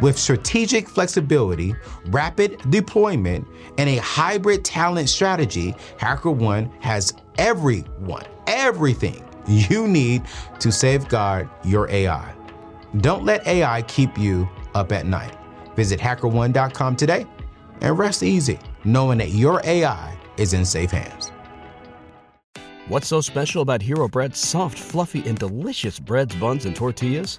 With strategic flexibility, rapid deployment, and a hybrid talent strategy, HackerOne has everyone, everything you need to safeguard your AI. Don't let AI keep you up at night. Visit hackerone.com today and rest easy knowing that your AI is in safe hands. What's so special about Hero Bread's soft, fluffy, and delicious breads, buns, and tortillas?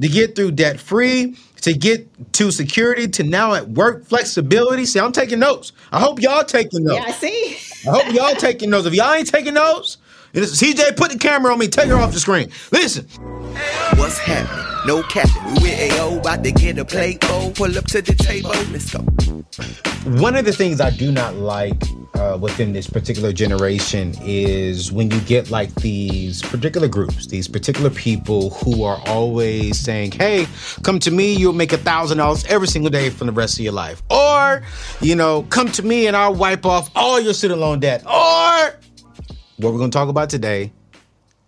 To get through debt free, to get to security, to now at work flexibility. See, I'm taking notes. I hope y'all taking notes. Yeah, I see. I hope y'all taking notes. If y'all ain't taking notes, CJ, put the camera on me. Take her off the screen. Listen. What's happening? No captain. We with AO, about to get a plate bowl. Pull up to the table. Let's go. One of the things I do not like uh, within this particular generation is when you get like these particular groups, these particular people who are always saying, "Hey, come to me, you'll make a thousand dollars every single day for the rest of your life," or, you know, come to me and I'll wipe off all your student loan debt, or what we're going to talk about today.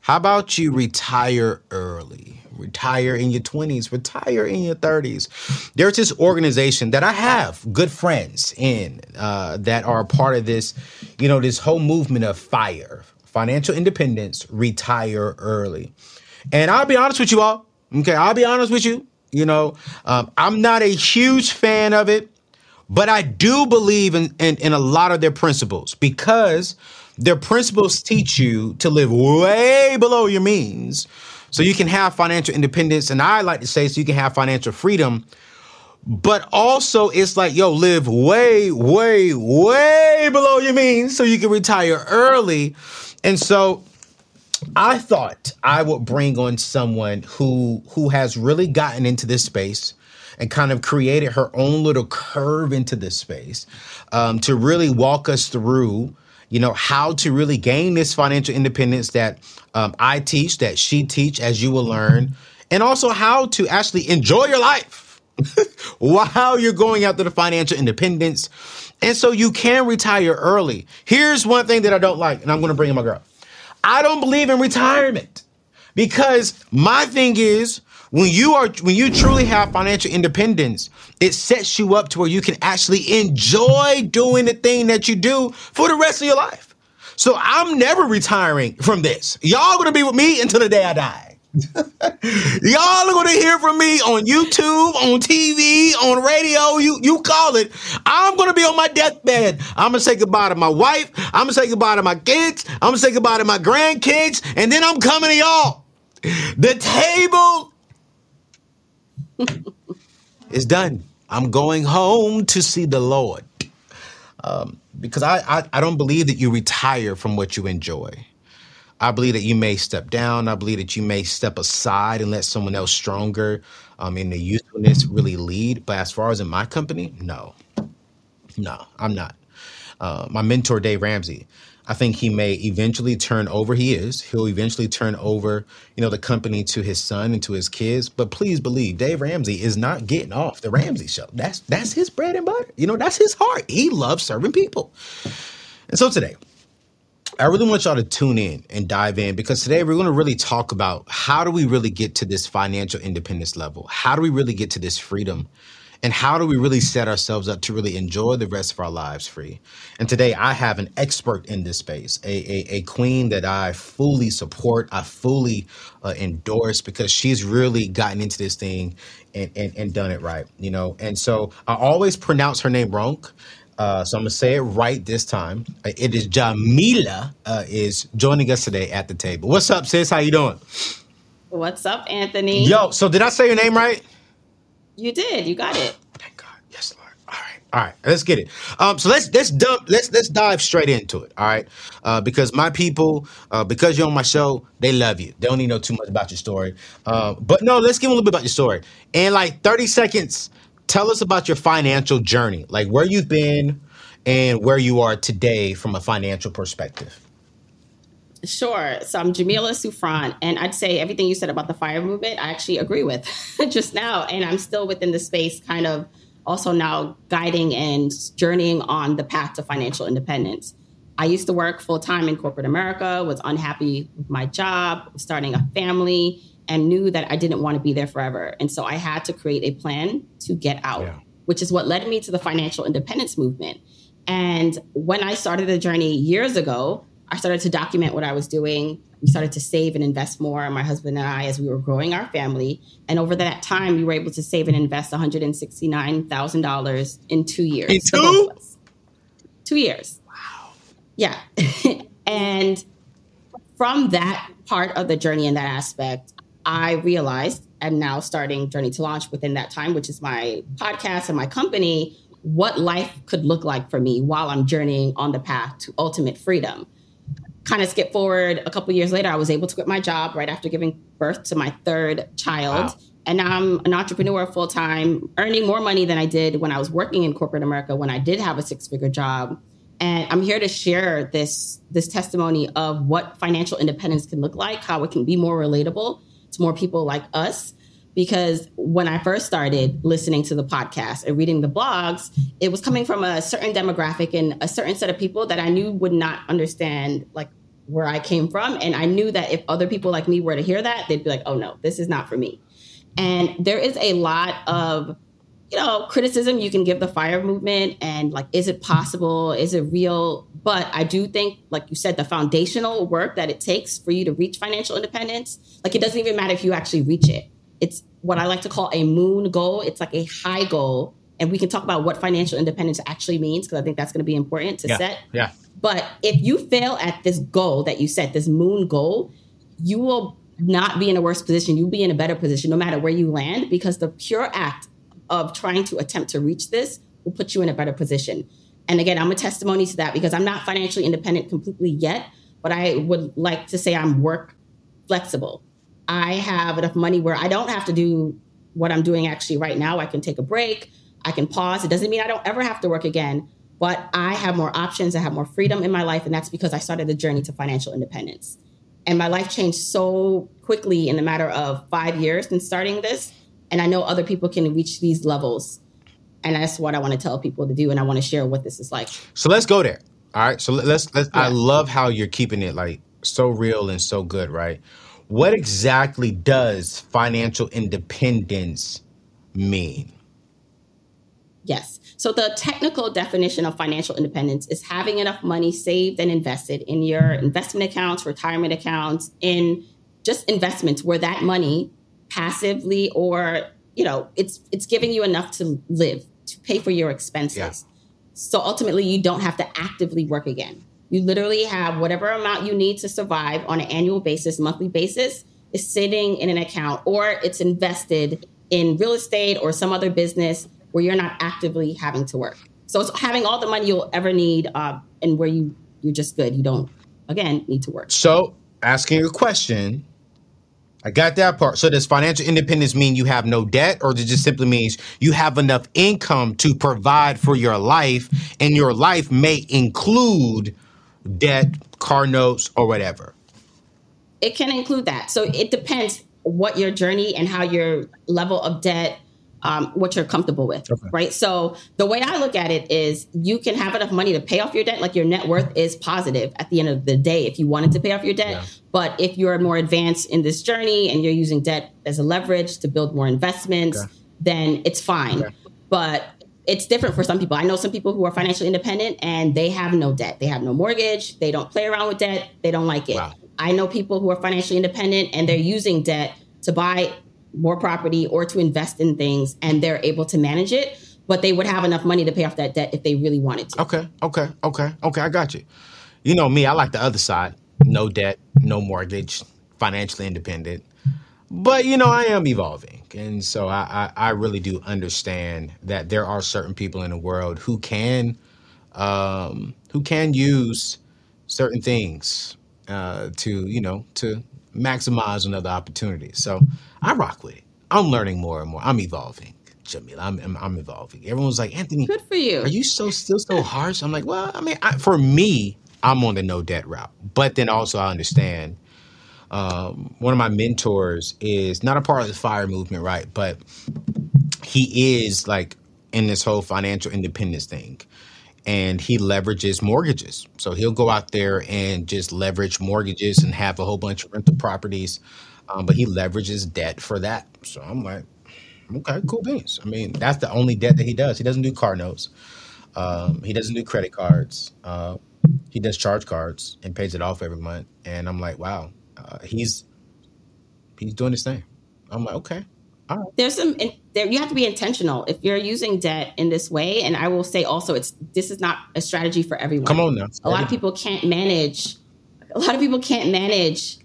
How about you retire early? Retire in your 20s, retire in your 30s. There's this organization that I have good friends in uh, that are part of this, you know, this whole movement of FIRE, financial independence, retire early. And I'll be honest with you all. Okay, I'll be honest with you. You know, um, I'm not a huge fan of it, but I do believe in, in, in a lot of their principles because their principles teach you to live way below your means so you can have financial independence. And I like to say, so you can have financial freedom. But also, it's like, yo, live way, way, way below your means so you can retire early. And so I thought I would bring on someone who who has really gotten into this space and kind of created her own little curve into this space um, to really walk us through you know, how to really gain this financial independence that um, I teach, that she teach, as you will learn, and also how to actually enjoy your life while you're going after the financial independence. And so you can retire early. Here's one thing that I don't like, and I'm going to bring in my girl. I don't believe in retirement because my thing is when you are when you truly have financial independence, it sets you up to where you can actually enjoy doing the thing that you do for the rest of your life. So I'm never retiring from this. Y'all gonna be with me until the day I die. Y'all are gonna hear from me on YouTube, on TV, on radio. You you call it. I'm gonna be on my deathbed. I'm gonna say goodbye to my wife. I'm gonna say goodbye to my kids. I'm gonna say goodbye to my grandkids, and then I'm coming to y'all. The table it's done. I'm going home to see the Lord. Um, because I, I, I don't believe that you retire from what you enjoy. I believe that you may step down. I believe that you may step aside and let someone else stronger um, in the usefulness really lead. But as far as in my company, no, no, I'm not. Uh, my mentor, Dave Ramsey, I think he may eventually turn over. He is. He'll eventually turn over, you know, the company to his son and to his kids. But please believe, Dave Ramsey is not getting off the Ramsey show. That's that's his bread and butter. You know, that's his heart. He loves serving people. And so today, I really want y'all to tune in and dive in because today we're going to really talk about how do we really get to this financial independence level? How do we really get to this freedom? And how do we really set ourselves up to really enjoy the rest of our lives free? And today I have an expert in this space, a, a, a queen that I fully support, I fully uh, endorse because she's really gotten into this thing and, and, and done it right, you know? And so I always pronounce her name wrong. Uh, so I'm gonna say it right this time. Uh, It is Jamila uh, is joining us today at the table. What's up, sis? How you doing? What's up, Anthony? Yo, so did I say your name right? You did. You got it. Thank God. Yes, Lord. All right. All right. Let's get it. Um, so let's let's dump let's let's dive straight into it. All right. Uh, because my people, uh, because you're on my show, they love you. They don't need to know too much about your story. Uh, but no, let's give them a little bit about your story. In like 30 seconds, tell us about your financial journey, like where you've been and where you are today from a financial perspective. Sure. So I'm Jamila Souffrant, and I'd say everything you said about the fire movement, I actually agree with just now. And I'm still within the space, kind of also now guiding and journeying on the path to financial independence. I used to work full time in corporate America, was unhappy with my job, starting a family, and knew that I didn't want to be there forever. And so I had to create a plan to get out, Yeah. which is what led me to the financial independence movement. And when I started the journey years ago, I started to document what I was doing. We started to save and invest more, my husband and I, as we were growing our family. And over that time, we were able to save and invest $169,000 in two years. In two? both of us. Two years. Wow. Yeah. and from that part of the journey and that aspect, I realized, and now starting Journey to Launch within that time, which is my podcast and my company, what life could look like for me while I'm journeying on the path to ultimate freedom. Kind of skip forward a couple years later, I was able to quit my job right after giving birth to my third child. Wow. And now I'm an entrepreneur full time, earning more money than I did when I was working in corporate America when I did have a six figure job and I'm here to share this this testimony of what financial independence can look like, how it can be more relatable to more people like us. Because when I first started listening to the podcast and reading the blogs, it was coming from a certain demographic and a certain set of people that I knew would not understand like where I came from. And I knew that if other people like me were to hear that, they'd be like, oh no, this is not for me. And there is a lot of you know, criticism you can give the fire movement and like, is it possible? Is it real? But I do think, like you said, the foundational work that it takes for you to reach financial independence, like it doesn't even matter if you actually reach it. It's what I like to call a moon goal. It's like a high goal. And we can talk about what financial independence actually means because I think that's going to be important to Yeah. set. Yeah. But if you fail at this goal that you set, this moon goal, you will not be in a worse position. You'll be in a better position no matter where you land because the pure act of trying to attempt to reach this will put you in a better position. And again, I'm a testimony to that because I'm not financially independent completely yet, but I would like to say I'm work flexible. I have enough money where I don't have to do what I'm doing actually right now. I can take a break, I can pause. It doesn't mean I don't ever have to work again, but I have more options, I have more freedom in my life, and that's because I started the journey to financial independence. And my life changed so quickly in the matter of five years since starting this. And I know other people can reach these levels. And that's what I want to tell people to do. And I want to share what this is like. So let's go there. All right. So let- let's let's. I love how you're keeping it like so real and so good, right? What exactly does financial independence mean? Yes. So the technical definition of financial independence is having enough money saved and invested in your investment accounts, retirement accounts, in just investments where that money passively or, you know, it's it's giving you enough to live, to pay for your expenses. Yeah. So ultimately you don't have to actively work again. You literally have whatever amount you need to survive on an annual basis, monthly basis, is sitting in an account or it's invested in real estate or some other business where you're not actively having to work. So it's having all the money you'll ever need uh, and where you you're just good. You don't again need to work. So asking a question. I got that part. So does financial independence mean you have no debt, or does it just simply means you have enough income to provide for your life, and your life may include debt, car notes, or whatever. It can include that. So it depends what your journey and how your level of debt um, what you're comfortable with, okay. right? So the way I look at it is you can have enough money to pay off your debt. Like your net worth is positive at the end of the day if you wanted to pay off your debt. Yeah. But if you're more advanced in this journey and you're using debt as a leverage to build more investments, okay. then it's fine. Okay. But it's different for some people. I know some people who are financially independent and they have no debt. They have no mortgage. They don't play around with debt. They don't like it. Wow. I know people who are financially independent and they're using debt to buy more property or to invest in things and they're able to manage it but they would have enough money to pay off that debt if they really wanted to okay okay okay okay i got you you know me i like the other side no debt no mortgage financially independent but you know i am evolving and so I, I, I really do understand that there are certain people in the world who can um, who can use certain things uh, to you know to maximize another opportunity. So I rock with it. I'm learning more and more. I'm evolving. Jamila, I'm, I'm, I'm evolving. Everyone's like, Anthony, good for you. Are you so still so harsh? I'm like, well, I mean, I, for me, I'm on the no debt route. But then also, I understand. Um, one of my mentors is not a part of the fire movement, right? But he is like in this whole financial independence thing and he leverages mortgages. So he'll go out there and just leverage mortgages and have a whole bunch of rental properties, um, but he leverages debt for that. So I'm like, okay, cool beans. I mean, that's the only debt that he does. He doesn't do car notes. Um, he doesn't do credit cards. Uh, he does charge cards and pays it off every month. And I'm like, wow, uh, he's he's doing his thing. I'm like, okay, there's some there you have to be intentional if you're using debt in this way. And I will say also, it's this is not a strategy for everyone. Come on now. A lot of people can't manage. A lot of people can't manage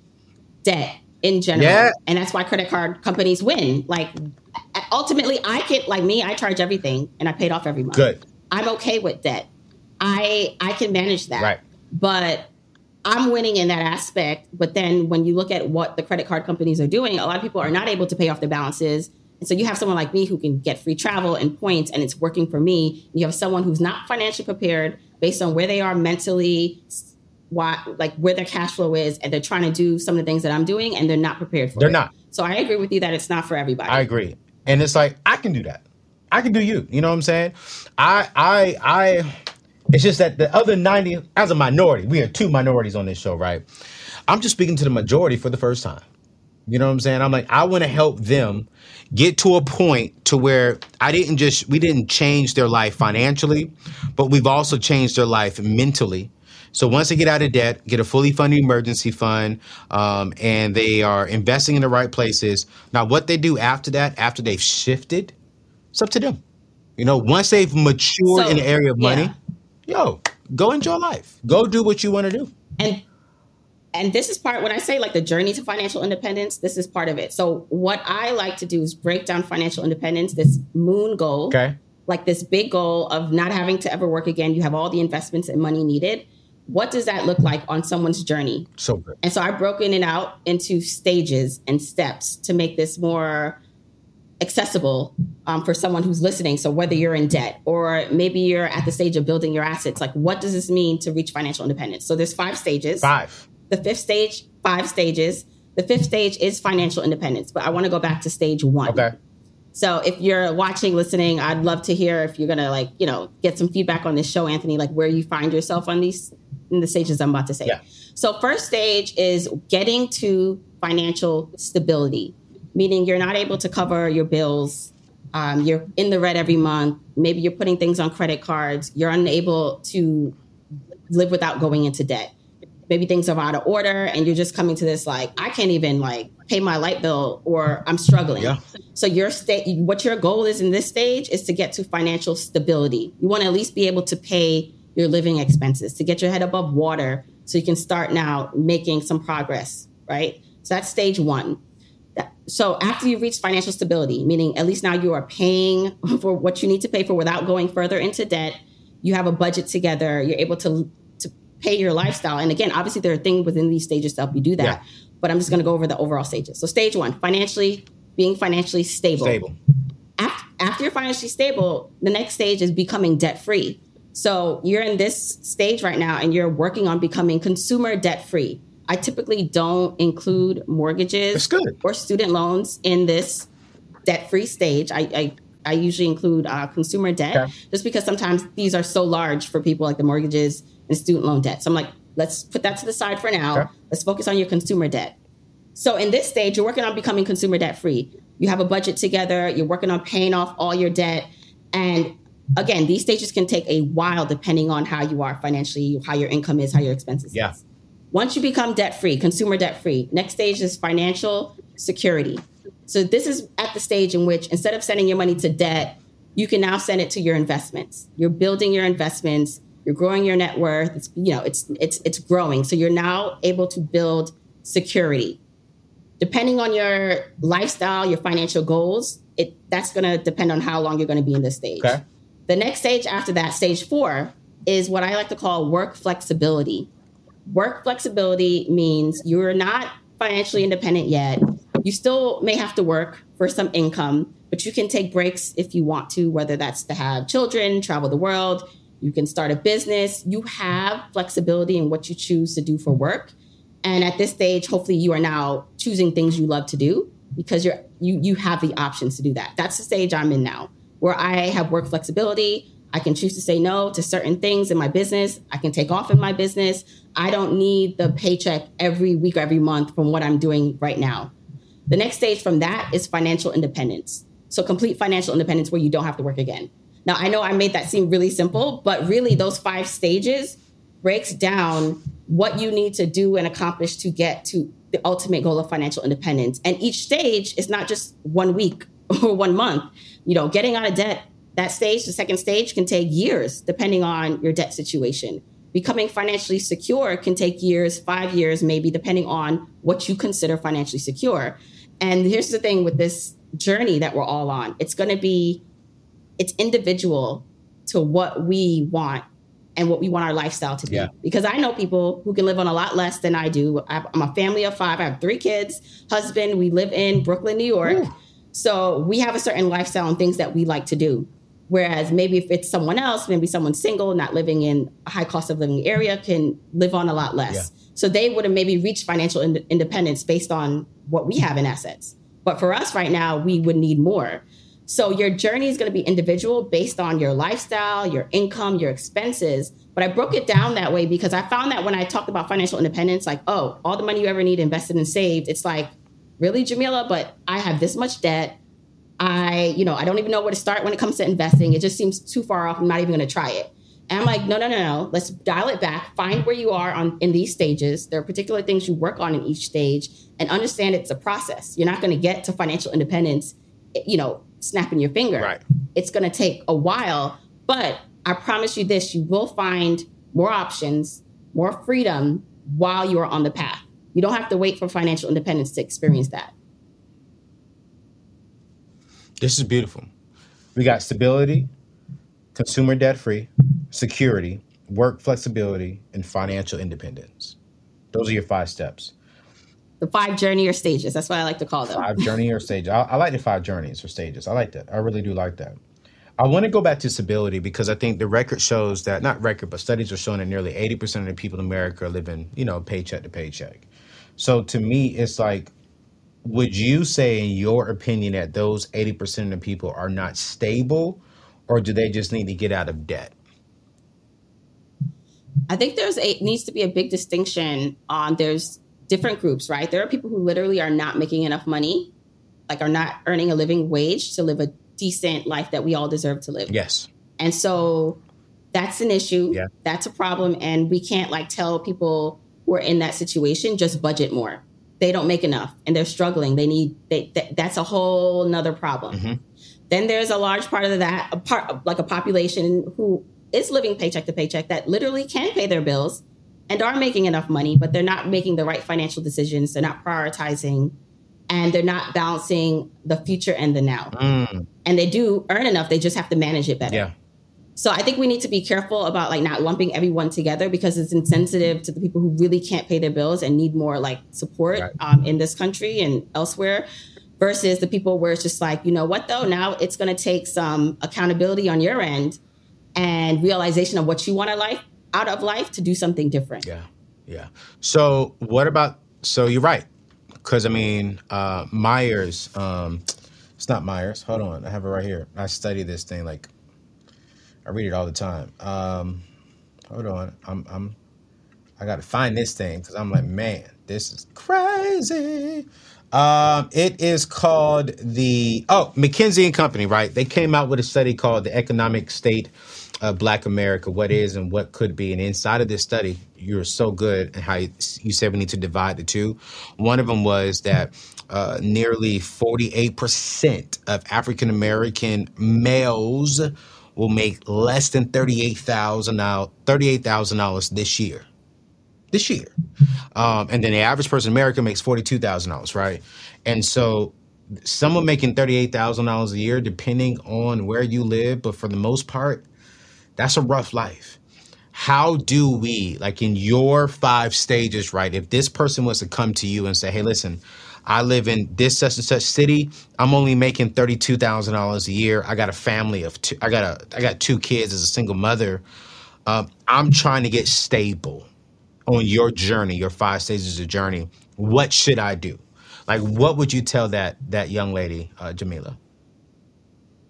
debt in general, yeah. and that's why credit card companies win. Like ultimately, I can like me. I charge everything, and I paid off every month. Good. I'm okay with debt. I I can manage that. Right. But I'm winning in that aspect. But then when you look at what the credit card companies are doing, a lot of people are not able to pay off their balances. And so you have someone like me who can get free travel and points and it's working for me. You have someone who's not financially prepared based on where they are mentally, why, like where their cash flow is, and they're trying to do some of the things that I'm doing and they're not prepared for they're it. not. So I agree with you that it's not for everybody. I agree. And it's like, I can do that. I can do you. You know what I'm saying? I I I it's just that the other 90, as a minority, we are two minorities on this show, right? I'm just speaking to the majority for the first time. You know what I'm saying? I'm like, I want to help them get to a point to where I didn't just, we didn't change their life financially, but we've also changed their life mentally. So once they get out of debt, get a fully funded emergency fund, um, and they are investing in the right places. Now, what they do after that, after they've shifted, it's up to them. You know, once they've matured so, in the area of money, yeah yo, go enjoy life. Go do what you want to do. And and this is part when I say like the journey to financial independence, this is part of it. So what I like to do is break down financial independence, this moon goal. Okay. Like this big goal of not having to ever work again. You have all the investments and money needed. What does that look like on someone's journey? So good. And so I've broken it out into stages and steps to make this more accessible um, for someone who's listening. So whether you're in debt or maybe you're at the stage of building your assets, like what does this mean to reach financial independence? So there's five stages. Five. The fifth stage, five stages. The fifth stage is financial independence, but I want to go back to stage one. Okay. So if you're watching, listening, I'd love to hear if you're gonna like, you know, get some feedback on this show, Anthony, like where you find yourself on these in the stages I'm about to say. Yeah. So first stage is getting to financial stability meaning you're not able to cover your bills. Um, you're in the red every month. Maybe you're putting things on credit cards. You're unable to live without going into debt. Maybe things are out of order, and you're just coming to this like, I can't even like pay my light bill, or I'm struggling. Yeah. So your state, what your goal is in this stage is to get to financial stability. You want to at least be able to pay your living expenses, to get your head above water, so you can start now making some progress. Right. So that's stage one so after you reach financial stability, meaning at least now you are paying for what you need to pay for without going further into debt, you have a budget together, you're able to to pay your lifestyle. And again, obviously there are things within these stages to help you do that. Yeah. But I'm just going to go over the overall stages. So stage one, financially being financially stable. Stable. After, after you're financially stable, the next stage is becoming debt free. So you're in this stage right now and you're working on becoming consumer debt free. I typically don't include mortgages or student loans in this debt free stage. I, I, I, usually include uh, consumer debt okay. just because sometimes these are so large for people like the mortgages and student loan debt. So I'm like, let's put that to the side for now. Okay. Let's focus on your consumer debt. So in this stage, you're working on becoming consumer debt free. You have a budget together, you're working on paying off all your debt. And again, these stages can take a while depending on how you are financially, how your income is, how your expenses yeah. is. Once you become debt free, consumer debt free, next stage is financial security. So this is at the stage in which instead of sending your money to debt, you can now send it to your investments. You're building your investments, you're growing your net worth. It's you know, it's it's it's growing. So you're now able to build security. Depending on your lifestyle, your financial goals, it that's going to depend on how long you're going to be in this stage. Okay. The next stage after that, stage 4, is what I like to call work flexibility. Work flexibility means you're not financially independent yet. You still may have to work for some income, but you can take breaks if you want to, whether that's to have children, travel the world, you can start a business. You have flexibility in what you choose to do for work. And at this stage, hopefully you are now choosing things you love to do because you're you you have the options to do that. That's the stage I'm in now, where I have work flexibility. I can choose to say no to certain things in my business. I can take off in my business. I don't need the paycheck every week or every month from what I'm doing right now. The next stage from that is financial independence. So complete financial independence where you don't have to work again. Now, I know I made that seem really simple, but really those five stages breaks down what you need to do and accomplish to get to the ultimate goal of financial independence. And each stage is not just one week or one month. You know, getting out of debt that stage, the second stage, can take years depending on your debt situation. Becoming financially secure can take years, five years, maybe, depending on what you consider financially secure. And here's the thing with this journey that we're all on it's going to be, it's individual to what we want and what we want our lifestyle to be. Yeah. Because I know people who can live on a lot less than I do. I'm a family of five. I have three kids, husband. We live in Brooklyn, New York. Ooh. So we have a certain lifestyle and things that we like to do. Whereas maybe if it's someone else, maybe someone single, not living in a high cost of living area, can live on a lot less. Yeah. So they would have maybe reached financial ind- independence based on what we have in assets. But for us right now, we would need more. So your journey is going to be individual based on your lifestyle, your income, your expenses. But I broke it down that way because I found that when I talked about financial independence, like, oh, all the money you ever need invested and saved, it's like, really, Jamila? But I have this much debt. I, you know, I don't even know where to start when it comes to investing. It just seems too far off. I'm not even going to try it. And I'm like, no, no, no, no. Let's dial it back. Find where you are on in these stages. There are particular things you work on in each stage, and understand it's a process. You're not going to get to financial independence, you know, snapping your finger. Right. It's going to take a while, but I promise you this: you will find more options, more freedom while you are on the path. You don't have to wait for financial independence to experience that. This is beautiful. We got stability, consumer debt free, security, work flexibility, and financial independence. Those are your five steps. The five journey or stages. That's what I like to call them. Five journey or stages. I, I like the five journeys or stages. I like that. I really do like that. I want to go back to stability because I think the record shows that not record, but studies are showing that nearly 80% of the people in America are living, you know, paycheck to paycheck. So to me, it's like, would you say, in your opinion, that those 80% of the people are not stable or do they just need to get out of debt? I think there's a needs to be a big distinction on there's different groups, right? There are people who literally are not making enough money, like are not earning a living wage to live a decent life that we all deserve to live. Yes. And so that's an issue. Yeah. That's a problem. And we can't like tell people who are in that situation just budget more. They don't make enough and they're struggling. They need they, that's a whole nother problem. Mm-hmm. Then there's a large part of that, a part like a population who is living paycheck to paycheck that literally can pay their bills and are making enough money, but they're not making the right financial decisions. They're not prioritizing and they're not balancing the future and the now. Mm. And they do earn enough, they just have to manage it better. Yeah. So I think we need to be careful about like not lumping everyone together because it's insensitive to the people who really can't pay their bills and need more like support right. um, in this country and elsewhere versus the people where it's just like, you know what though, now it's going to take some accountability on your end and realization of what you want to life out of life to do something different. Yeah. Yeah. So what about so you're right. Cause I mean, uh Myers, um it's not Myers. Hold on. I have it right here. I study this thing like I read it all the time. Um hold on. I'm I'm I gotta find this thing because I'm like, man, this is crazy. Um, it is called the oh McKinsey and Company, right? They came out with a study called the Economic State of Black America: What Is and What Could Be. And inside of this study, you're so good at how you, you said we need to divide the two. One of them was that uh, nearly 48% of African American males will make less than $38,000 $38,000 this year this year. Um, and then the average person in America makes forty-two thousand dollars, right? And so someone making thirty-eight thousand dollars a year, depending on where you live, but for the most part, that's a rough life. How do we, like in your five stages, right? If this person was to come to you and say, "Hey, listen," I live in this such and such city. I'm only making thirty two thousand dollars a year. I got a family of two. I got a I got two kids as a single mother. Um, I'm trying to get stable on your journey, your five stages of journey, what should I do? Like, what would you tell that that young lady, uh, Jamila?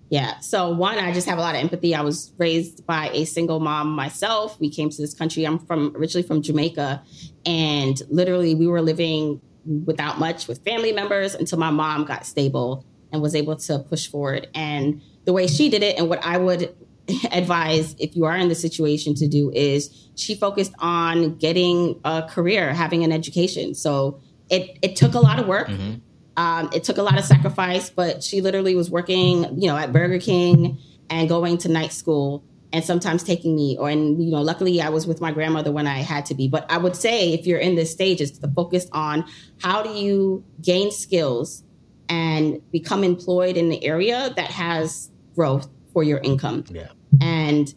Yeah. So one, I just have a lot of empathy. I was raised by a single mom myself. We came to this country. I'm from originally from Jamaica, and literally we were living without much with family members until my mom got stable and was able to push forward. And the way she did it, and what I would advise if you are in the situation to do is she focused on getting a career, having an education. So it it took a lot of work. Mm-hmm. Um, it took a lot of sacrifice, but she literally was working, you know, at Burger King and going to night school and sometimes taking me or and you know luckily i was with my grandmother when i had to be but i would say if you're in this stage it's to focus on how do you gain skills and become employed in the area that has growth for your income. Yeah. And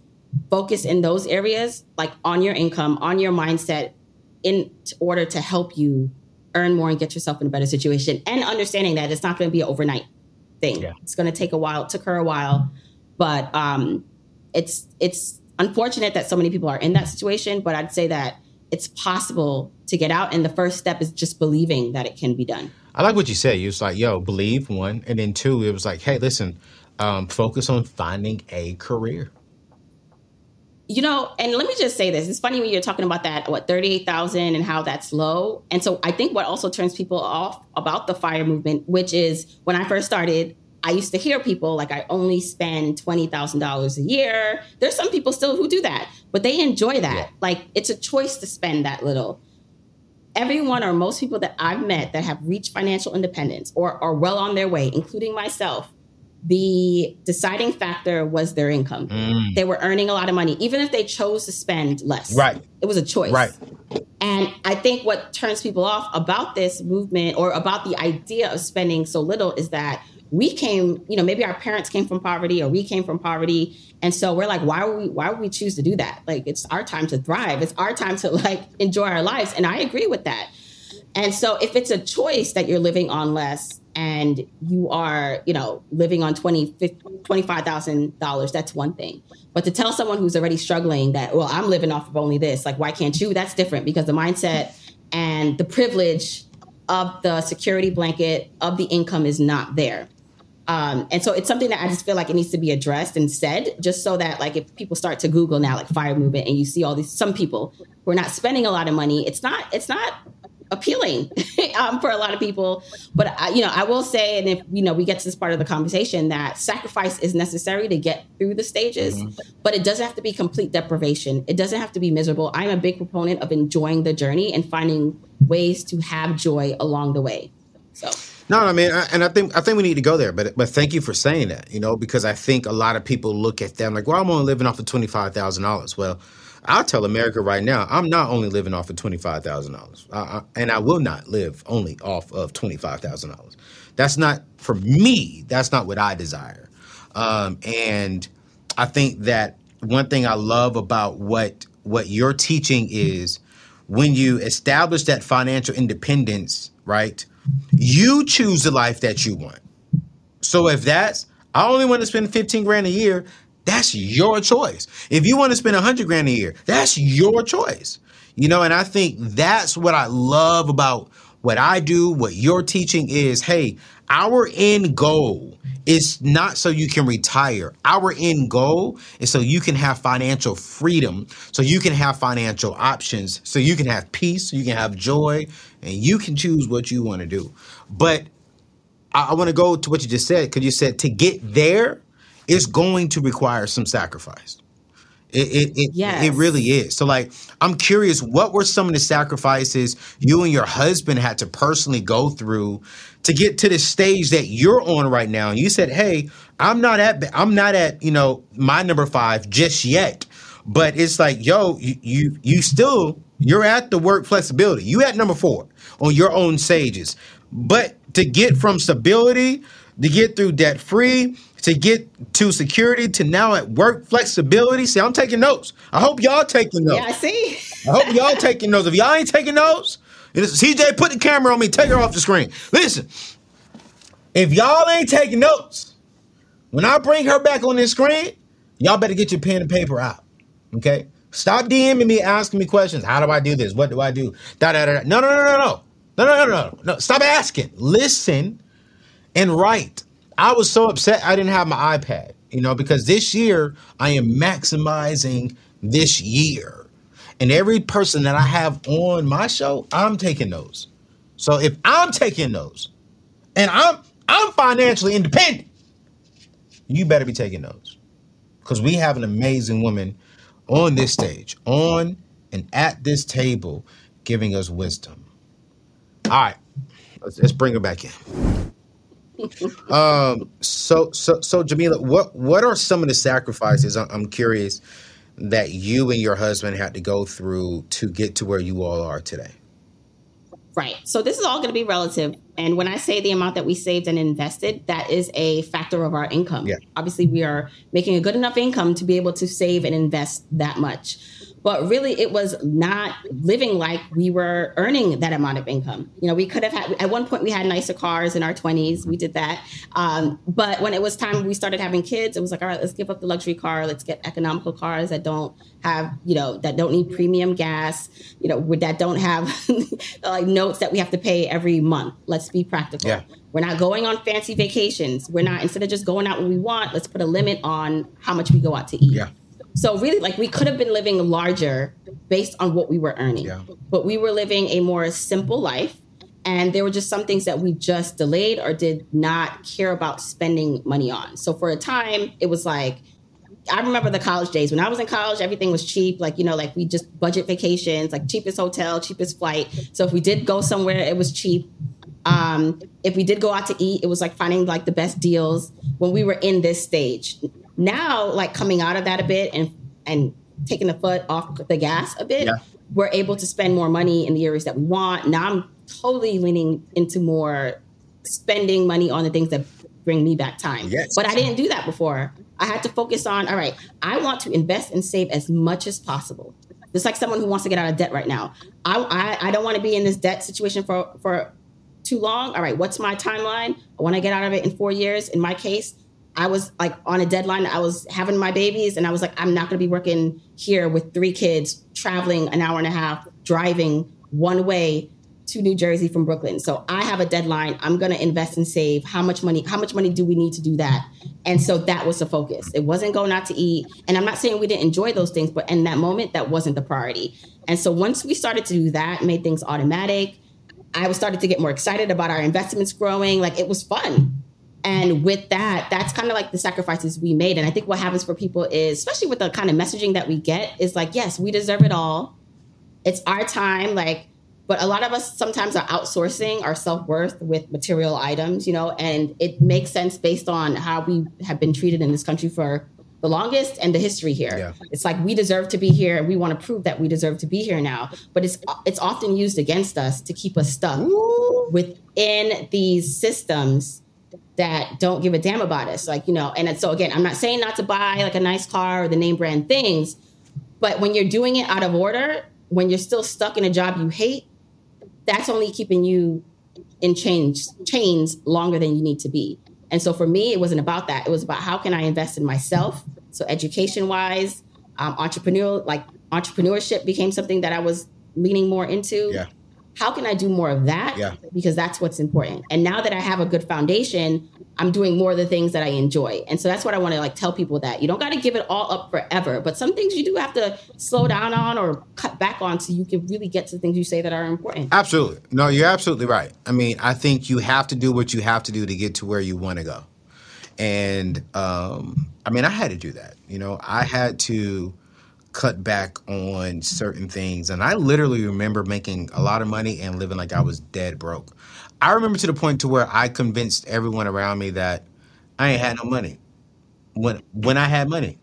focus in those areas, like on your income, on your mindset, in order to help you earn more and get yourself in a better situation. And understanding that it's not going to be an overnight thing. Yeah. It's going to take a while. It took her a while, but um, it's it's unfortunate that so many people are in that situation. But I'd say that it's possible to get out, and the first step is just believing that it can be done. I like what you said. You was like, "Yo, believe one," and then two, it was like, "Hey, listen." um, focus on finding a career. You know, and let me just say this. It's funny when you're talking about that, what, 38,000 and how that's low. And so I think what also turns people off about the fire movement, which is when I first started, I used to hear people like, I only spend $20,000 a year. There's some people still who do that, but they enjoy that. Yeah. Like, it's a choice to spend that little. Everyone or most people that I've met that have reached financial independence or are well on their way, including myself, the deciding factor was their income. Mm. They were earning a lot of money, even if they chose to spend less. Right. It was a choice. Right. And I think what turns people off about this movement or about the idea of spending so little is that we came, you know, maybe our parents came from poverty or we came from poverty. And so we're like, why would we why would we choose to do that? Like it's our time to thrive. It's our time to like enjoy our lives. And I agree with that. And so if it's a choice that you're living on less, and you are, you know, living on twenty twenty five thousand dollars, that's one thing. But to tell someone who's already struggling that, well, I'm living off of only this, like, why can't you? That's different because the mindset and the privilege of the security blanket of the income is not there. Um, and so it's something that I just feel like it needs to be addressed and said, just so that like if people start to Google now, like fire movement, and you see all these some people who are not spending a lot of money, it's not it's not appealing um, for a lot of people. But I, you know, I will say, and if you know, we get to this part of the conversation, that sacrifice is necessary to get through the stages, mm-hmm. but it doesn't have to be complete deprivation. It doesn't have to be miserable. I'm a big proponent of enjoying the journey and finding ways to have joy along the way. So. No, I mean, and I think I think we need to go there. But but thank you for saying that. You know, because I think a lot of people look at them like, well, I'm only living off of twenty five thousand dollars. Well, I'll tell America right now, I'm not only living off of twenty five thousand dollars, and I will not live only off of twenty five thousand dollars. That's not for me. That's not what I desire. Um, and I think that one thing I love about what what you're teaching is when you establish that financial independence, right? You choose the life that you want. So if that's I only want to spend 15 grand a year, that's your choice. If you want to spend a hundred grand a year, that's your choice. You know, and I think that's what I love about what I do, what you're teaching is, hey, our end goal is not so you can retire. Our end goal is so you can have financial freedom, so you can have financial options, so you can have peace, so you can have joy, and you can choose what you want to do. But I, I want to go to what you just said because you said to get there is going to require some sacrifice. It it it, Yes. it really is. So like I'm curious, what were some of the sacrifices you and your husband had to personally go through to get to the stage that you're on right now? And you said, "Hey, I'm not at I'm not at, you know, my number 5 just yet." But it's like, yo, you you, you still you're at the work flexibility. You at number 4 on your own stages. But to get from stability to get through debt free, to get to security, to now at work flexibility. See, I'm taking notes. I hope y'all taking notes. Yeah, I see. I hope y'all taking notes. If y'all ain't taking notes, CJ, put the camera on me. Take her off the screen. Listen, if y'all ain't taking notes, when I bring her back on this screen, y'all better get your pen and paper out. Okay? Stop DMing me, asking me questions. How do I do this? What do I do? Da da da. da. No, no, no, no, no. No, no, no, no, no. Stop asking. Listen and write. I was so upset I didn't have my iPad, you know, because this year I am maximizing this year. And every person that I have on my show, I'm taking those. So if I'm taking those and I'm I'm financially independent, you better be taking those. Because we have an amazing woman on this stage, on and at this table, giving us wisdom. All right, let's, let's bring her back in. Um, so so so Jamila, what what are some of the sacrifices? I'm, I'm curious that you and your husband had to go through to get to where you all are today. Right. So this is all going to be relative. And when I say the amount that we saved and invested, that is a factor of our income. Yeah. Obviously, we are making a good enough income to be able to save and invest that much. But really, it was not living like we were earning that amount of income. You know, we could have had, at one point, we had nicer cars in our 20s. We did that. Um, but when it was time we started having kids, it was like, all right, let's give up the luxury car. Let's get economical cars that don't have, you know, that don't need premium gas, you know, that don't have like notes that we have to pay every month. Let's be practical. Yeah. We're not going on fancy vacations. We're not, instead of just going out when we want, let's put a limit on how much we go out to eat. Yeah. So really, like we could have been living larger based on what we were earning, Yeah. but we were living a more simple life, and there were just some things that we just delayed or did not care about spending money on. So for a time, it was like I remember the college days when I was in college, everything was cheap. Like, you know, like we just budget vacations, like cheapest hotel, cheapest flight. So if we did go somewhere, it was cheap. Um, if we did go out to eat, it was like finding like the best deals when we were in this stage. Now, like coming out of that a bit and and taking the foot off the gas a bit, Yeah. we're able to spend more money in the areas that we want. Now I'm totally leaning into more spending money on the things that bring me back time. Yes. But I didn't do that before. I had to focus on, all right, I want to invest and save as much as possible. Just like someone who wants to get out of debt right now. I, I, I don't want to be in this debt situation for, for too long. All right, what's my timeline? I want to get out of it in four years. In my case, I was like on a deadline. I was having my babies, and I was like, I'm not going to be working here with three kids, traveling an hour and a half, driving one way to New Jersey from Brooklyn. So I have a deadline. I'm going to invest and save. How much money? How much money do we need to do that? And so that was the focus. It wasn't going out to eat. And I'm not saying we didn't enjoy those things, but in that moment, that wasn't the priority. And so once we started to do that, made things automatic. I was started to get more excited about our investments growing. Like it was fun. And with that, that's kind of like the sacrifices we made. And I think what happens for people is, especially with the kind of messaging that we get, is like, yes, we deserve it all. It's our time. Like, but a lot of us sometimes are outsourcing our self worth with material items, you know, and it makes sense based on how we have been treated in this country for the longest and the history here. Yeah. It's like we deserve to be here. And we want to prove that we deserve to be here now. But it's it's often used against us to keep us stuck within these systems that don't give a damn about us. Like, you know, and so again, I'm not saying not to buy like a nice car or the name brand things, but when you're doing it out of order, when you're still stuck in a job you hate, that's only keeping you in chains chains longer than you need to be. And so for me, it wasn't about that. It was about how can I invest in myself So education wise, um, entrepreneurial like entrepreneurship became something that I was leaning more into. Yeah. How can I do more of that? Yeah. Because that's what's important. And now that I have a good foundation, I'm doing more of the things that I enjoy. And so that's what I want to like tell people that you don't got to give it all up forever, but some things you do have to slow down on or cut back on so you can really get to the things you say that are important. Absolutely. No, you're absolutely right. I mean, I think you have to do what you have to do to get to where you want to go. And um, I mean, I had to do that. You know, I had to cut back on certain things. And I literally remember making a lot of money and living like I was dead broke. I remember to the point to where I convinced everyone around me that I ain't had no money when when I had money.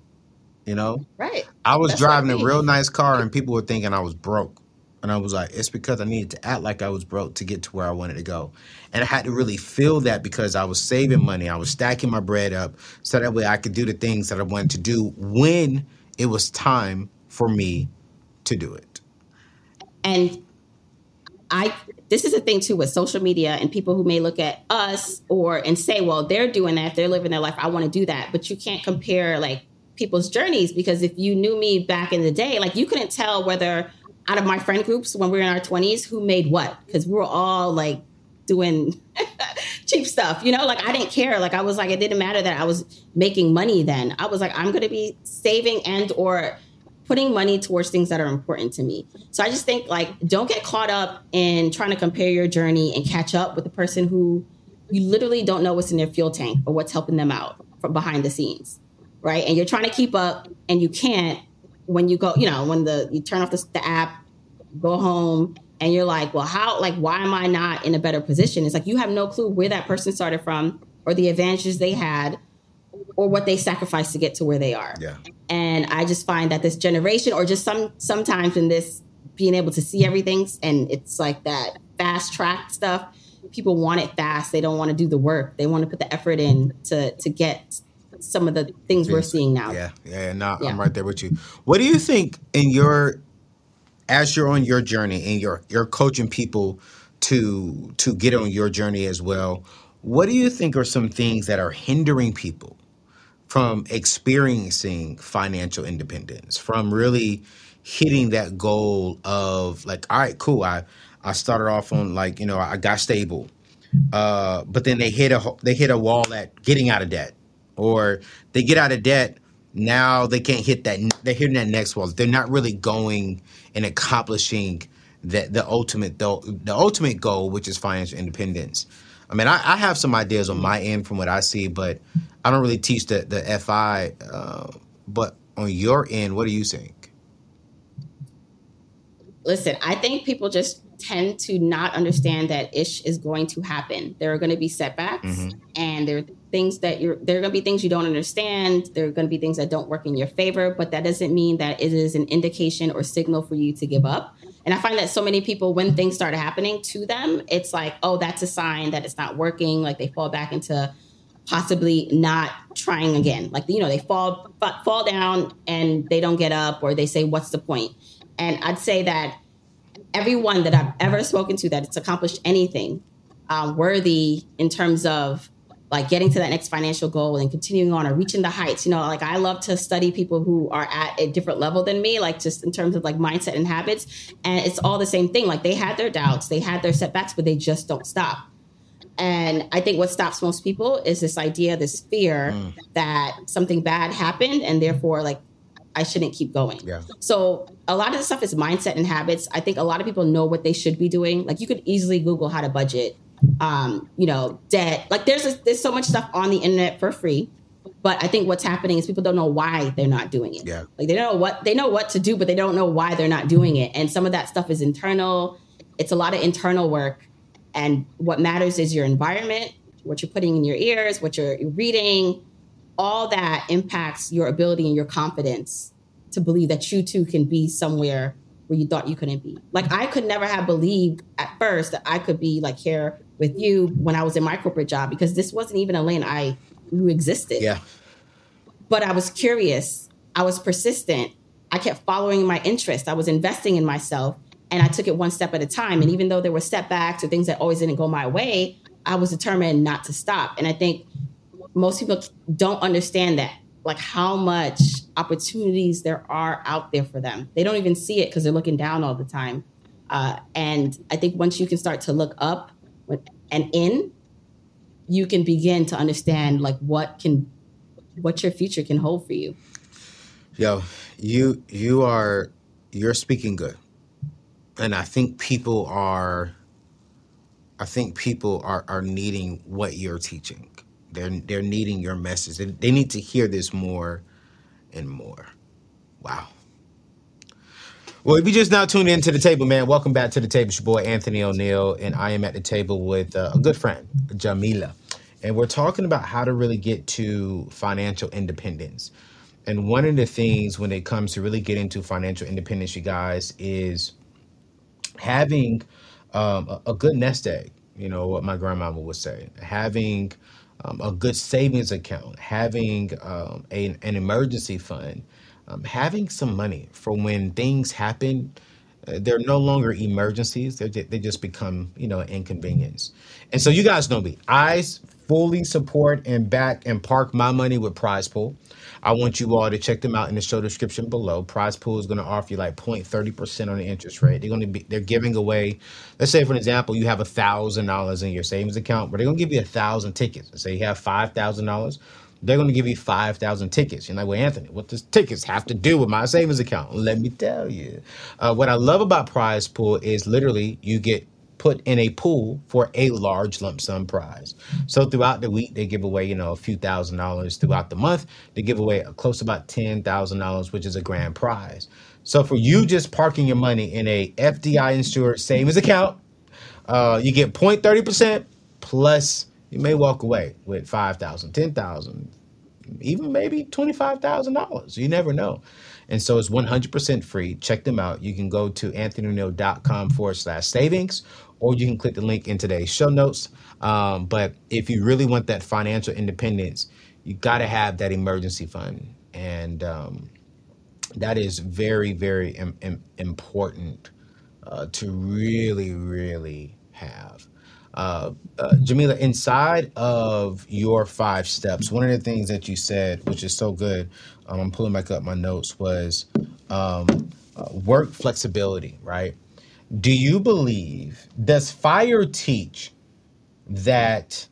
You know, Right. I was That's what I driving a real nice car and people were thinking I was broke. And I was like, it's because I needed to act like I was broke to get to where I wanted to go. And I had to really feel that because I was saving money. I was stacking my bread up so that way I could do the things that I wanted to do when it was time for me to do it. And I this is a thing too with social media and people who may look at us or and say, well, they're doing that, they're living their life. I want to do that. But you can't compare like people's journeys because if you knew me back in the day, like you couldn't tell whether out of my friend groups when we were in our 20s who made what because we were all like doing cheap stuff you know? Like i didn't care. Like i was like it didn't matter that i was making money then. I was like i'm to be saving and or putting money towards things that are important to me. So i just think like don't get caught up in trying to compare your journey and catch up with the person who you literally don't know what's in their fuel tank or what's helping them out from behind the scenes right? And you're trying to keep up and you can't when you go you know when the you turn off the, the app go home and you're like well how like why am i not in a better position? It's like you have no clue where that person started from or the advantages they had or what they sacrificed to get to where they are. Yeah. and i just find that this generation or just some sometimes in this being able to see everything and it's like that fast track stuff people want it fast. They don't want to do the work. They want to put the effort in to to get some of the things we're seeing now. Yeah, yeah, no, Yeah. I'm right there with you. What do you think in your as you're on your journey and you're you're coaching people to to get on your journey as well? What do you think are some things that are hindering people from experiencing financial independence, from really hitting that goal of like, all right, cool, I I started off on like, you know, I got stable. Uh, but then they hit a they hit a wall at getting out of debt or they get out of debt now they can't hit that they're hitting that next wall. They're not really going and accomplishing the the ultimate the, the ultimate goal which is financial independence. I mean I, I have some ideas on my end from what i see but i don't really teach the the fi uh, but on your end what do you think? Listen, I think people just tend to not understand that ish is going to happen. There are going to be setbacks and there are things that you're there are going to be things you don't understand. There are going to be things that don't work in your favor, but that doesn't mean that it is an indication or signal for you to give up. And I find that so many people when things start happening to them, it's like, "Oh, that's a sign that it's not working." Like they fall back into possibly not trying again. Like you know, they fall fa- fall down and they don't get up or they say, "What's the point?" And I'd say that everyone that I've ever spoken to that it's accomplished anything um, worthy in terms of like getting to that next financial goal and continuing on or reaching the heights. You know, like I love to study people who are at a different level than me, like just in terms of like mindset and habits. And it's all the same thing. Like they had their doubts, they had their setbacks, but they just don't stop. And I think what stops most people is this idea, this fear mm. that something bad happened and therefore like I shouldn't keep going. Yeah. So a lot of the stuff is mindset and habits. I think a lot of people know what they should be doing. Like you could easily Google how to budget, um, you know, debt. Like there's a, there's so much stuff on the internet for free. But I think what's happening is people don't know why they're not doing it. Yeah. Like they don't know what they know what to do, but they don't know why they're not doing it. And some of that stuff is internal. It's a lot of internal work. And what matters is your environment, what you're putting in your ears, what you're reading, all that impacts your ability and your confidence to believe that you too can be somewhere where you thought you couldn't be. Like I could never have believed at first that I could be like here with you when I was in my corporate job because this wasn't even a lane I knew existed. yeah But I was curious. I was persistent. I kept following my interest. I was investing in myself and I took it one step at a time. And even though there were setbacks or things that always didn't go my way, I was determined not to stop. And I think most people don't understand that like how much opportunities there are out there for them. They don't even see it because they're looking down all the time. Uh, and I think once you can start to look up and in, you can begin to understand like what can, what your future can hold for you. Yo, you you are you're speaking good, and I think people are. I think people are are needing what you're teaching. They're they're needing your message. They, they need to hear this more and more. Wow. Well, if you just now tuned into the table, man, welcome back to the table. It's your boy Anthony ONeal, and I am at the table with uh, a good friend, Jamila, and we're talking about how to really get to financial independence. And one of the things when it comes to really getting to financial independence, you guys, is having um, a, good nest egg. You know what my grandmama would say, having um, a good savings account, having um, a, an emergency fund, um, having some money for when things happen. Uh, they're no longer emergencies; they they just become you know inconvenience. And so you guys know me. I fully support and back and park my money with Prize Pool. I want you all to check them out in the show description below. Prize Pool is going to offer you like 0.30% on the interest rate. They're going to be they're giving away, let's say for an example, you have a thousand dollars in your savings account, but they're going to give you a thousand tickets. Say you have five thousand dollars. They're going to give you 5,000 tickets. You're like, well, Anthony, what does tickets have to do with my savings account? Let me tell you. Uh, what I love about Prize Pool is literally you get put in a pool for a large lump sum prize. So throughout the week, they give away, you know, a few thousand dollars. Throughout the month, they give away a close about $10,000, which is a grand prize. So for you just parking your money in a FDI insured savings account, uh, you get 0.30% plus you may walk away with 5000 10000 even maybe $25,000. You never know. And so it's 100% free. Check them out. You can go to anthonyoneal.com forward slash savings, or you can click the link in today's show notes. Um, but if you really want that financial independence, you got to have that emergency fund. And um, that is very, very Im- Im- important uh, to really, really have. Uh, uh, Jamila, inside of your five steps, one of the things that you said, which is so good, um, I'm pulling back up my notes, was um, uh, work flexibility, right? Do you believe, does FIRE teach that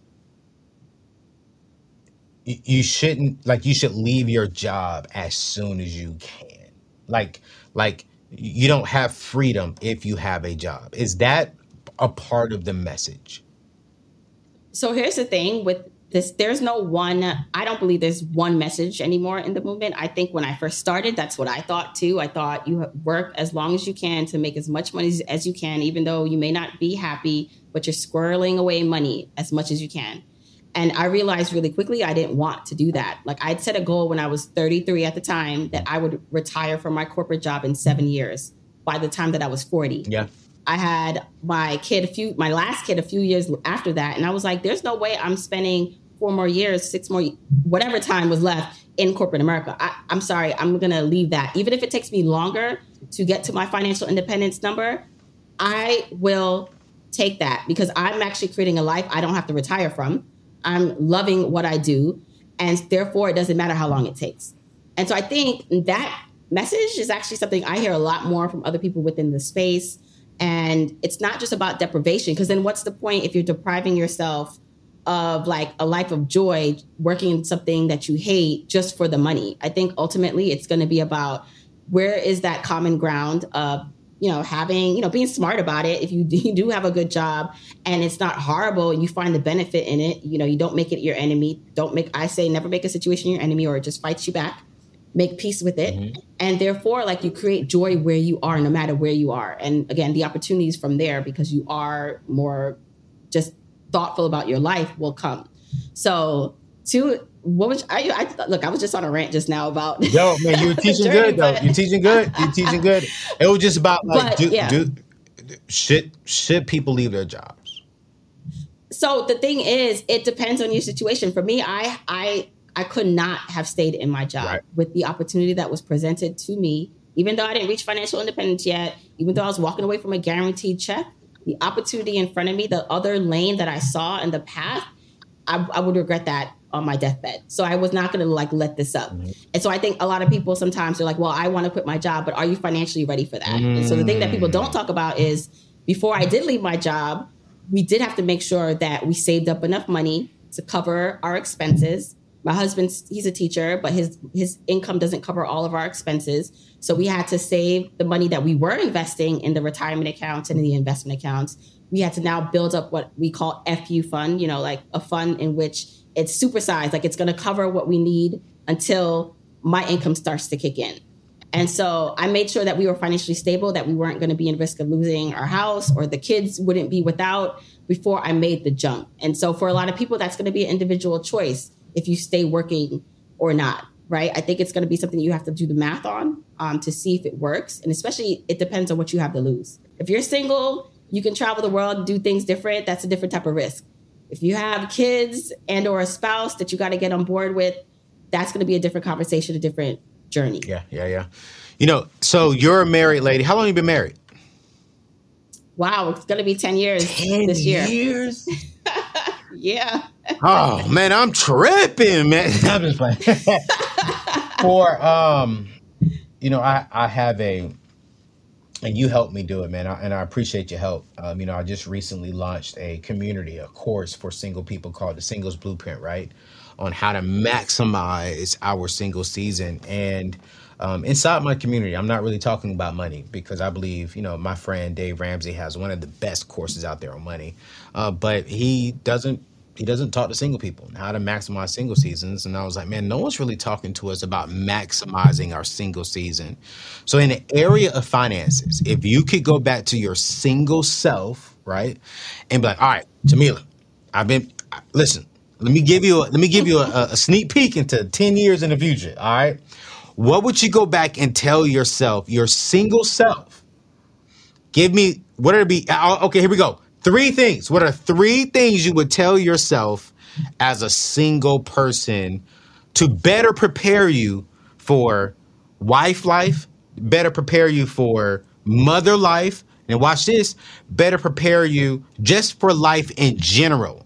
y- you shouldn't, like, you should leave your job as soon as you can? Like, like, you don't have freedom if you have a job. Is that a part of the message. So here's the thing with this there's no one I don't believe there's one message anymore in the movement. I think when I first started, that's what I thought too. I thought you work as long as you can to make as much money as you can even though you may not be happy, but you're squirreling away money as much as you can. And I realized really quickly I didn't want to do that. Like I'd set a goal when I was 33 at the time that I would retire from my corporate job in 7 years by the time that I was 40. Yeah. I had my kid a few, my last kid a few years after that, and I was like, "There's no way I'm spending four more years, six more, whatever time was left in corporate America. I, I'm sorry, I'm gonna leave that. Even if it takes me longer to get to my financial independence number, I will take that because I'm actually creating a life I don't have to retire from. I'm loving what I do, and therefore it doesn't matter how long it takes. And so I think that message is actually something I hear a lot more from other people within the space and it's not just about deprivation, because then what's the point if you're depriving yourself of like a life of joy working in something that you hate just for the money? I think ultimately it's going to be about where is that common ground of you know having you know being smart about it if you, do have a good job and it's not horrible and you find the benefit in it you know you don't make it your enemy don't make i say never make a situation your enemy or it just fights you back make peace with it. Mm-hmm. and therefore like you create joy where you are no matter where you are. And again the opportunities from there because you are more just thoughtful about your life will come. So to what was I, I look i was just on a rant just now about yo man you were teaching journey, good though. you're teaching good. You're teaching good. It was just about like but, do, yeah. do, should should people leave their jobs? So the thing is it depends on your situation. For me i i I could not have stayed in my job right. with the opportunity that was presented to me, even though I didn't reach financial independence yet, even though I was walking away from a guaranteed check, the opportunity in front of me, the other lane that I saw in the path, I, I would regret that on my deathbed. So I was not going to like let this up. Mm-hmm. And so I think a lot of people sometimes are like, well, I want to quit my job, but are you financially ready for that? Mm-hmm. And so the thing that people don't talk about is before I did leave my job, we did have to make sure that we saved up enough money to cover our expenses. My husband, he's a teacher, but his his income doesn't cover all of our expenses. So we had to save the money that we were investing in the retirement accounts and in the investment accounts. We had to now build up what we call FU fund, you know, like a fund in which it's supersized, like it's going to cover what we need until my income starts to kick in. And so I made sure that we were financially stable, that we weren't going to be in risk of losing our house or the kids wouldn't be without before I made the jump. And so for a lot of people, that's going to be an individual choice if you stay working or not, right? I think it's going to be something you have to do the math on um, to see if it works. And especially, it depends on what you have to lose. If you're single, you can travel the world, do things different. That's a different type of risk. If you have kids and or a spouse that you got to get on board with, that's going to be a different conversation, a different journey. Yeah, yeah, yeah. You know, so you're a married lady. How long have you been married? Wow, it's going to be 10 years 10 this year. years? yeah. Oh, man, I'm tripping, man. I'm just playing. For, um, you know, I, I have a, and you helped me do it, man. I, and I appreciate your help. Um, you know, I just recently launched a community, a course for single people called the Singles Blueprint, right? On how to maximize our single season. And um, inside my community, I'm not really talking about money because I believe, you know, my friend Dave Ramsey has one of the best courses out there on money. Uh, but he doesn't he doesn't talk to single people how to maximize single seasons and i was like man no one's really talking to us about maximizing our single season so in the area of finances if you could go back to your single self right and be like all right jamila i've been listen let me give you a, let me give you a, a sneak peek into 10 years in the future all right what would you go back and tell yourself, your single self? Give me what it be? Uh, okay, here we go. Three things. What are three things you would tell yourself as a single person to better prepare you for wife life, better prepare you for mother life, and watch this, better prepare you just for life in general.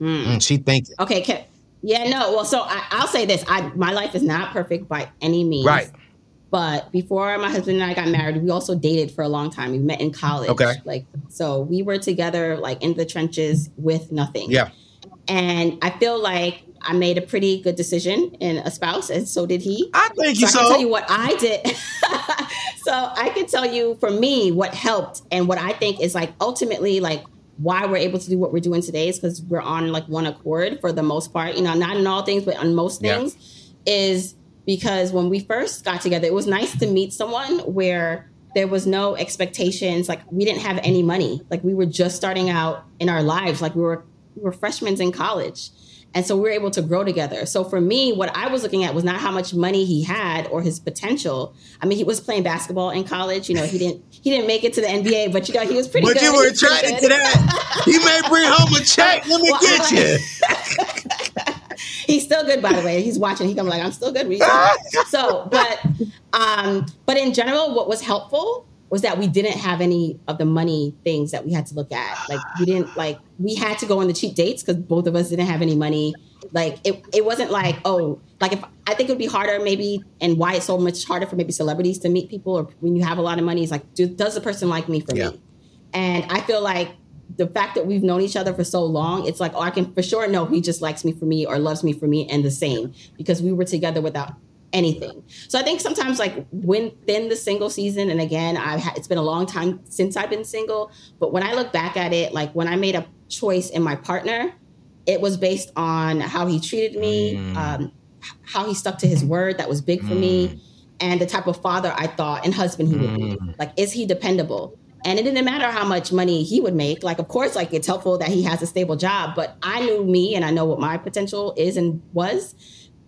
Mm. Mm, she thinks. Okay, can, yeah, no. Well, so I, will say this: I my life is not perfect by any means. Right. But before my husband and I got married, we also dated for a long time. We met in college. Okay. Like so, we were together, like in the trenches with nothing. Yeah. And I feel like I made a pretty good decision in a spouse, and so did he. I think so. I can tell you what I did. so I can tell you for me what helped and what I think is like ultimately like why we're able to do what we're doing today is because we're on like one accord for the most part. You know, not in all things, but on most things, yeah. is because when we first got together, it was nice to meet someone where there was no expectations. Like we didn't have any money. Like we were just starting out in our lives. Like we were we were freshmen in college. And so we were able to grow together. So for me, what I was looking at was not how much money he had or his potential. I mean, he was playing basketball in college. You know, he didn't he didn't make it to the NBA, but you know, he was pretty but good. you were attracted to that. he may bring home a check. Let me well, get you. He's still good, by the way. He's watching. He come like, I'm still good. so, but um, but in general, what was helpful was that we didn't have any of the money things that we had to look at. Like we didn't like we had to go on the cheap dates because both of us didn't have any money. Like it, it wasn't like oh like if I think it would be harder maybe and why it's so much harder for maybe celebrities to meet people or when you have a lot of money is like do, does the person like me for yeah. me? And I feel like the fact that we've known each other for so long, it's like, oh, I can for sure know he just likes me for me or loves me for me and the same because we were together without anything. So I think sometimes like within the single season, and again, I've had, it's been a long time since I've been single, but when I look back at it, like when I made a choice in my partner, it was based on how he treated me, mm. um, how he stuck to his word. That was big for mm. me, and the type of father I thought and husband he would be. Mm. Like, is he dependable? And it didn't matter how much money he would make. Like, of course, like it's helpful that he has a stable job, but I knew me and I know what my potential is and was.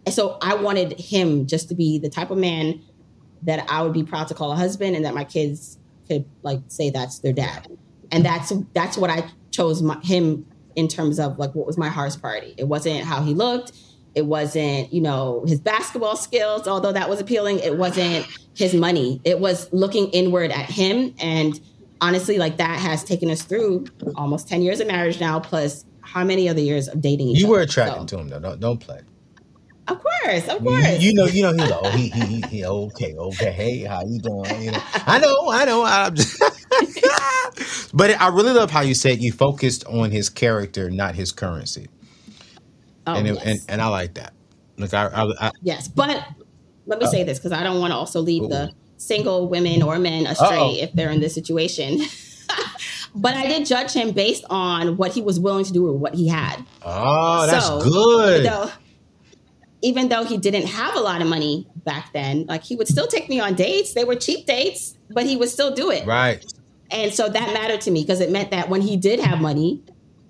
And so I wanted him just to be the type of man that I would be proud to call a husband and that my kids could like say that's their dad. And that's that's what I chose my, him in terms of like what was my heart's priority. It wasn't how he looked. It wasn't, you know, his basketball skills, although that was appealing. It wasn't his money. It was looking inward at him. And honestly, like that has taken us through almost 10 years of marriage now, plus how many other years of dating each You were other. attracted So, to him though. Don't don't play. Of course, of course. you know, you know, he's like, oh, he, he, he, he, okay, okay, hey, how you doing? You know, I know, I know. I'm just, but I really love how you said you focused on his character, not his currency, oh, and, it, yes. and and I like that. Like I, I, I yes. But let me oh. say this because I don't want to also lead the. Single women or men astray Uh-oh. if they're in this situation. but I did judge him based on what he was willing to do with what he had. oh, that's So, good. Even though, even though he didn't have a lot of money back then, like he would still take me on dates. They were cheap dates, but he would still do it. Right. And so that mattered to me because it meant that when he did have money,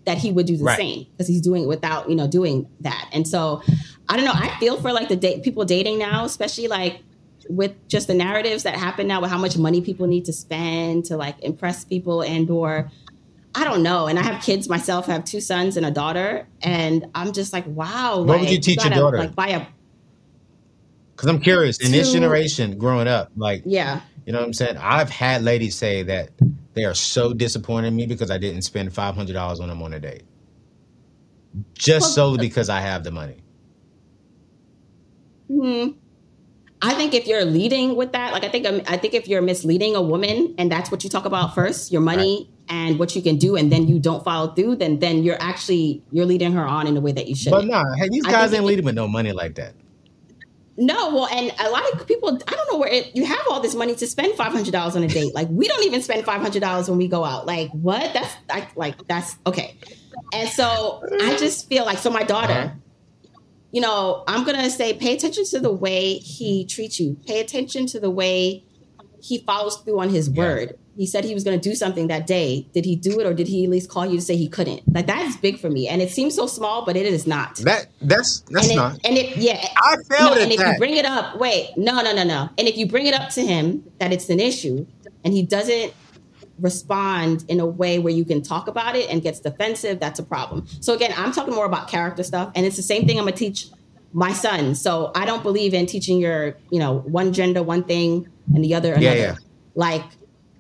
that he would do the Right. same because he's doing it without, you know, doing that. And so I don't know. I feel for like the date people dating now, especially like with just the narratives that happen now with how much money people need to spend to like impress people and or I don't know. And I have kids myself. I have two sons and a daughter, and I'm just like, wow. What like, would you teach your gotta, daughter? Like buy a Because I'm curious. In this generation, growing up, like yeah. you know what I'm saying, I've had ladies say that they are so disappointed in me because I didn't spend five hundred dollars on them on a date, just Well, solely because I have the money. Hmm. I think if you're leading with that, like I think I think if you're misleading a woman and that's what you talk about first, your money and what you can do, and then you don't follow through, then then you're actually you're leading her on in a way that you shouldn't. But nah, hey, these guys ain't leading with no money like that. No, well, and a lot of people, I don't know where it, you have all this money to spend five hundred dollars on a date. Like we don't even spend five hundred dollars when we go out. Like what? That's I, like that's okay. And so I just feel like so my daughter, Uh-huh. You know, I'm gonna say pay attention to the way he treats you. Pay attention to the way he follows through on his Yeah. word. He said he was going to do something that day. Did he do it, or did he at least call you to say he couldn't? Like that is big for me, and it seems so small, but it is not. That that's that's and it, not. and it, yeah, I no, failed and at if you bring it up, wait, no, no, no, no. And if you bring it up to him that it's an issue and he doesn't respond in a way where you can talk about it and gets defensive, that's a problem. So again, I'm talking more about character stuff, and it's the same thing I'm gonna teach my son. So I don't believe in teaching your, you know, one gender one thing and the other another. yeah. Like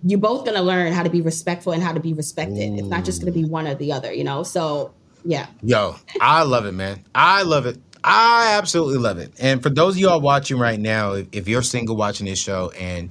you're both gonna learn how to be respectful and how to be respected. It's not just gonna be one or the other, you know. So yeah. Yo, I love it, man. I love it. I absolutely love it. And for those of y'all watching right now, if, if you're single watching this show and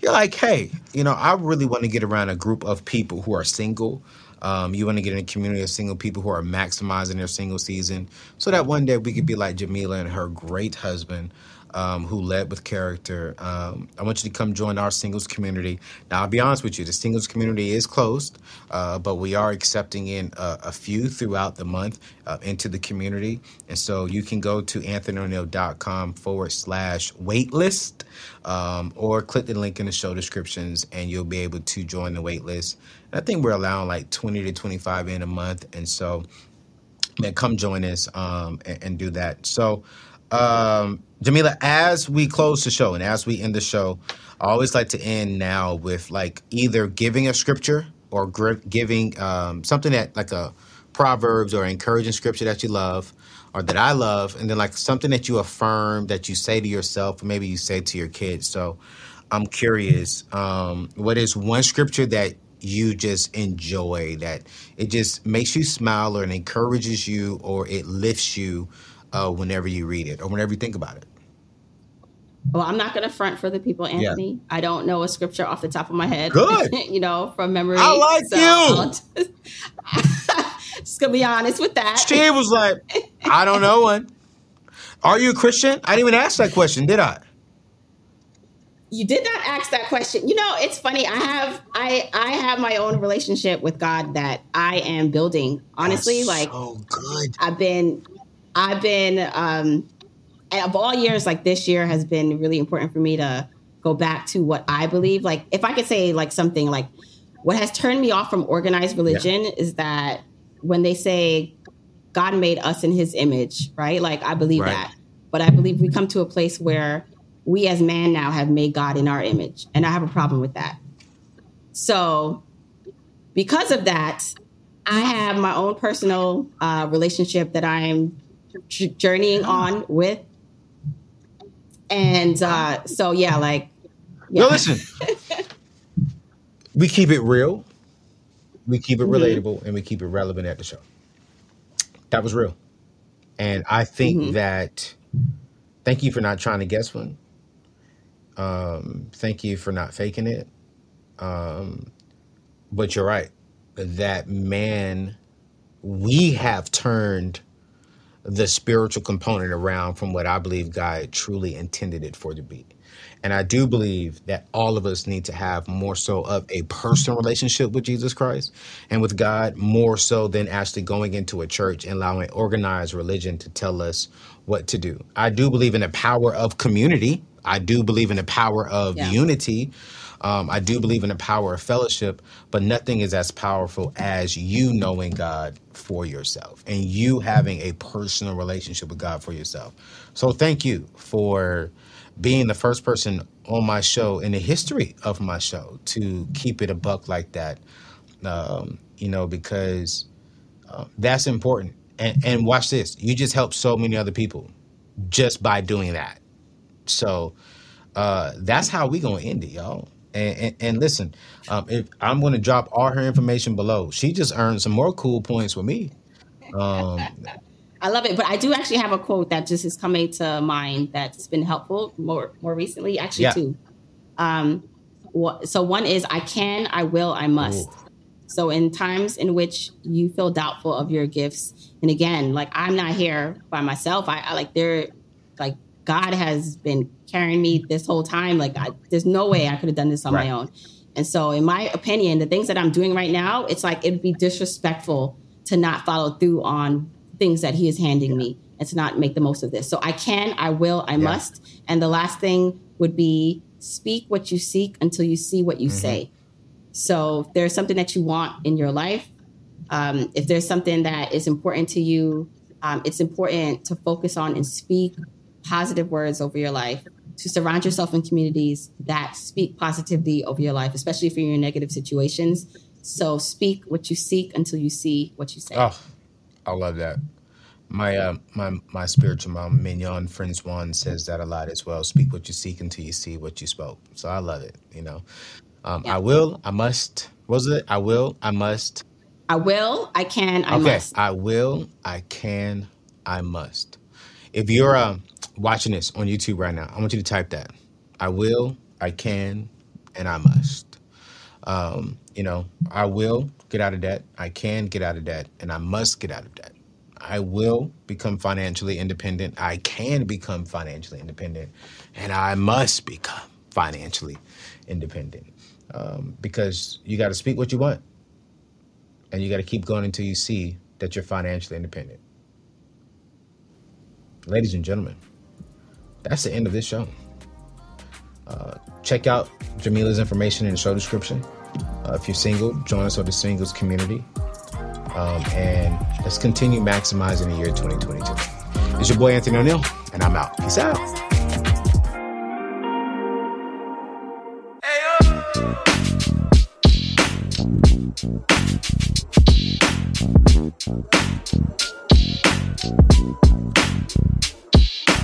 you're like, hey, you know, I really want to get around a group of people who are single. Um, you want to get in a community of single people who are maximizing their single season so that one day we could be like Jamila and her great husband um, who led with character. Um, I want you to come join our singles community. Now, I'll be honest with you, the singles community is closed, uh, but we are accepting in a, a few throughout the month uh, into the community. And so you can go to anthonyoneal.com forward slash waitlist um, or click the link in the show descriptions and you'll be able to join the waitlist. I think we're allowing like 20 to 25 in a month. And so man, come join us um, and, and do that. So, um, Jamila, as we close the show and as we end the show, I always like to end now with like either giving a scripture or gr- giving um, something that like a proverbs or encouraging scripture that you love or that I love, and then like something that you affirm that you say to yourself or maybe you say to your kids. So, I'm curious, um, what is one scripture that you just enjoy that it just makes you smile or it encourages you or it lifts you uh, whenever you read it or whenever you think about it? Well, I'm not going to front for the people, Yeah. Anthony. I don't know a scripture off the top of my head. Good. you know, from memory. I like you. I'll Just, just gonna be honest with that. She was like, I don't know one. Are you a Christian? I didn't even ask that question, did I? You did not ask that question. You know, it's funny. I have I I have my own relationship with God that I am building. Honestly, That's like so good. I've been I've been um of all years like this year has been really important for me to go back to what I believe like if I could say like something like what has turned me off from organized religion is that when they say God made us in his image, right? Like I believe Right. that. But I believe we come to a place where we as man now have made God in our image and I have a problem with that. So because of that, I have my own personal uh, relationship that I'm j- journeying on with. And uh, so, yeah, like, yeah. No, listen. we keep it real, we keep it Mhm. relatable, and we keep it relevant at the show. That was real. And I think mm-hmm. that thank you for not trying to guess one. Um, thank you for not faking it. Um, but you're right. That man, we have turned the spiritual component around from what I believe God truly intended it for to be. And I do believe that all of us need to have more so of a personal relationship with Jesus Christ and with God, more so than actually going into a church and allowing organized religion to tell us what to do. I do believe in the power of community. I do believe in the power of Yeah. unity. Um, I do believe in the power of fellowship, but nothing is as powerful as you knowing God for yourself and you having a personal relationship with God for yourself. So thank you for being the first person on my show in the history of my show to keep it a buck like that. Um, you know, because uh, that's important. And, and watch this, you just help so many other people just by doing that. So uh, that's how we gonna end it, y'all. And, and, and listen, um, if I'm going to drop all her information below. She just earned some more cool points with me. Um, I love it, but I do actually have a quote that just is coming to mind that's been helpful more more recently. Actually, yeah. two. Um, so one is I can, I will, I must. Ooh. So in times in which you feel doubtful of your gifts, and again, like I'm not here by myself. I, I like there, like God has been carrying me this whole time. Like, I, there's no way I could have done this on right. my own. And so, in my opinion, the things that I'm doing right now, it's like it'd be disrespectful to not follow through on things that He is handing yeah. me and to not make the most of this. So, I can, I will, I yeah. must. And the last thing would be speak what you seek until you see what you mm-hmm. say. So, if there's something that you want in your life, um, if there's something that is important to you, um, it's important to focus on and speak positive words over your life, to surround yourself in communities that speak positivity over your life, especially if you're in negative situations. So speak what you seek until you see what you say. Oh, I love that. My uh, my my spiritual mom, Mignon Francois, says that a lot as well. Speak what you seek until you see what you spoke. So I love it. You know, um, yeah. I will, I must. What was it? I will, I must. I will, I can, I okay. must. I will, I can, I must. If you're um, watching this on YouTube right now, I want you to type that. I will, I can, and I must. Um, you know, I will get out of debt. I can get out of debt, and I must get out of debt. I will become financially independent. I can become financially independent, and I must become financially independent. Um, because you got to speak what you want, and you got to keep going until you see that you're financially independent. Ladies and gentlemen, that's the end of this show. Uh, check out Jamila's information in the show description. Uh, if you're single, join us on the singles community. Um, and let's continue maximizing the year 2022. It's your boy Anthony ONeal, and I'm out. Peace out.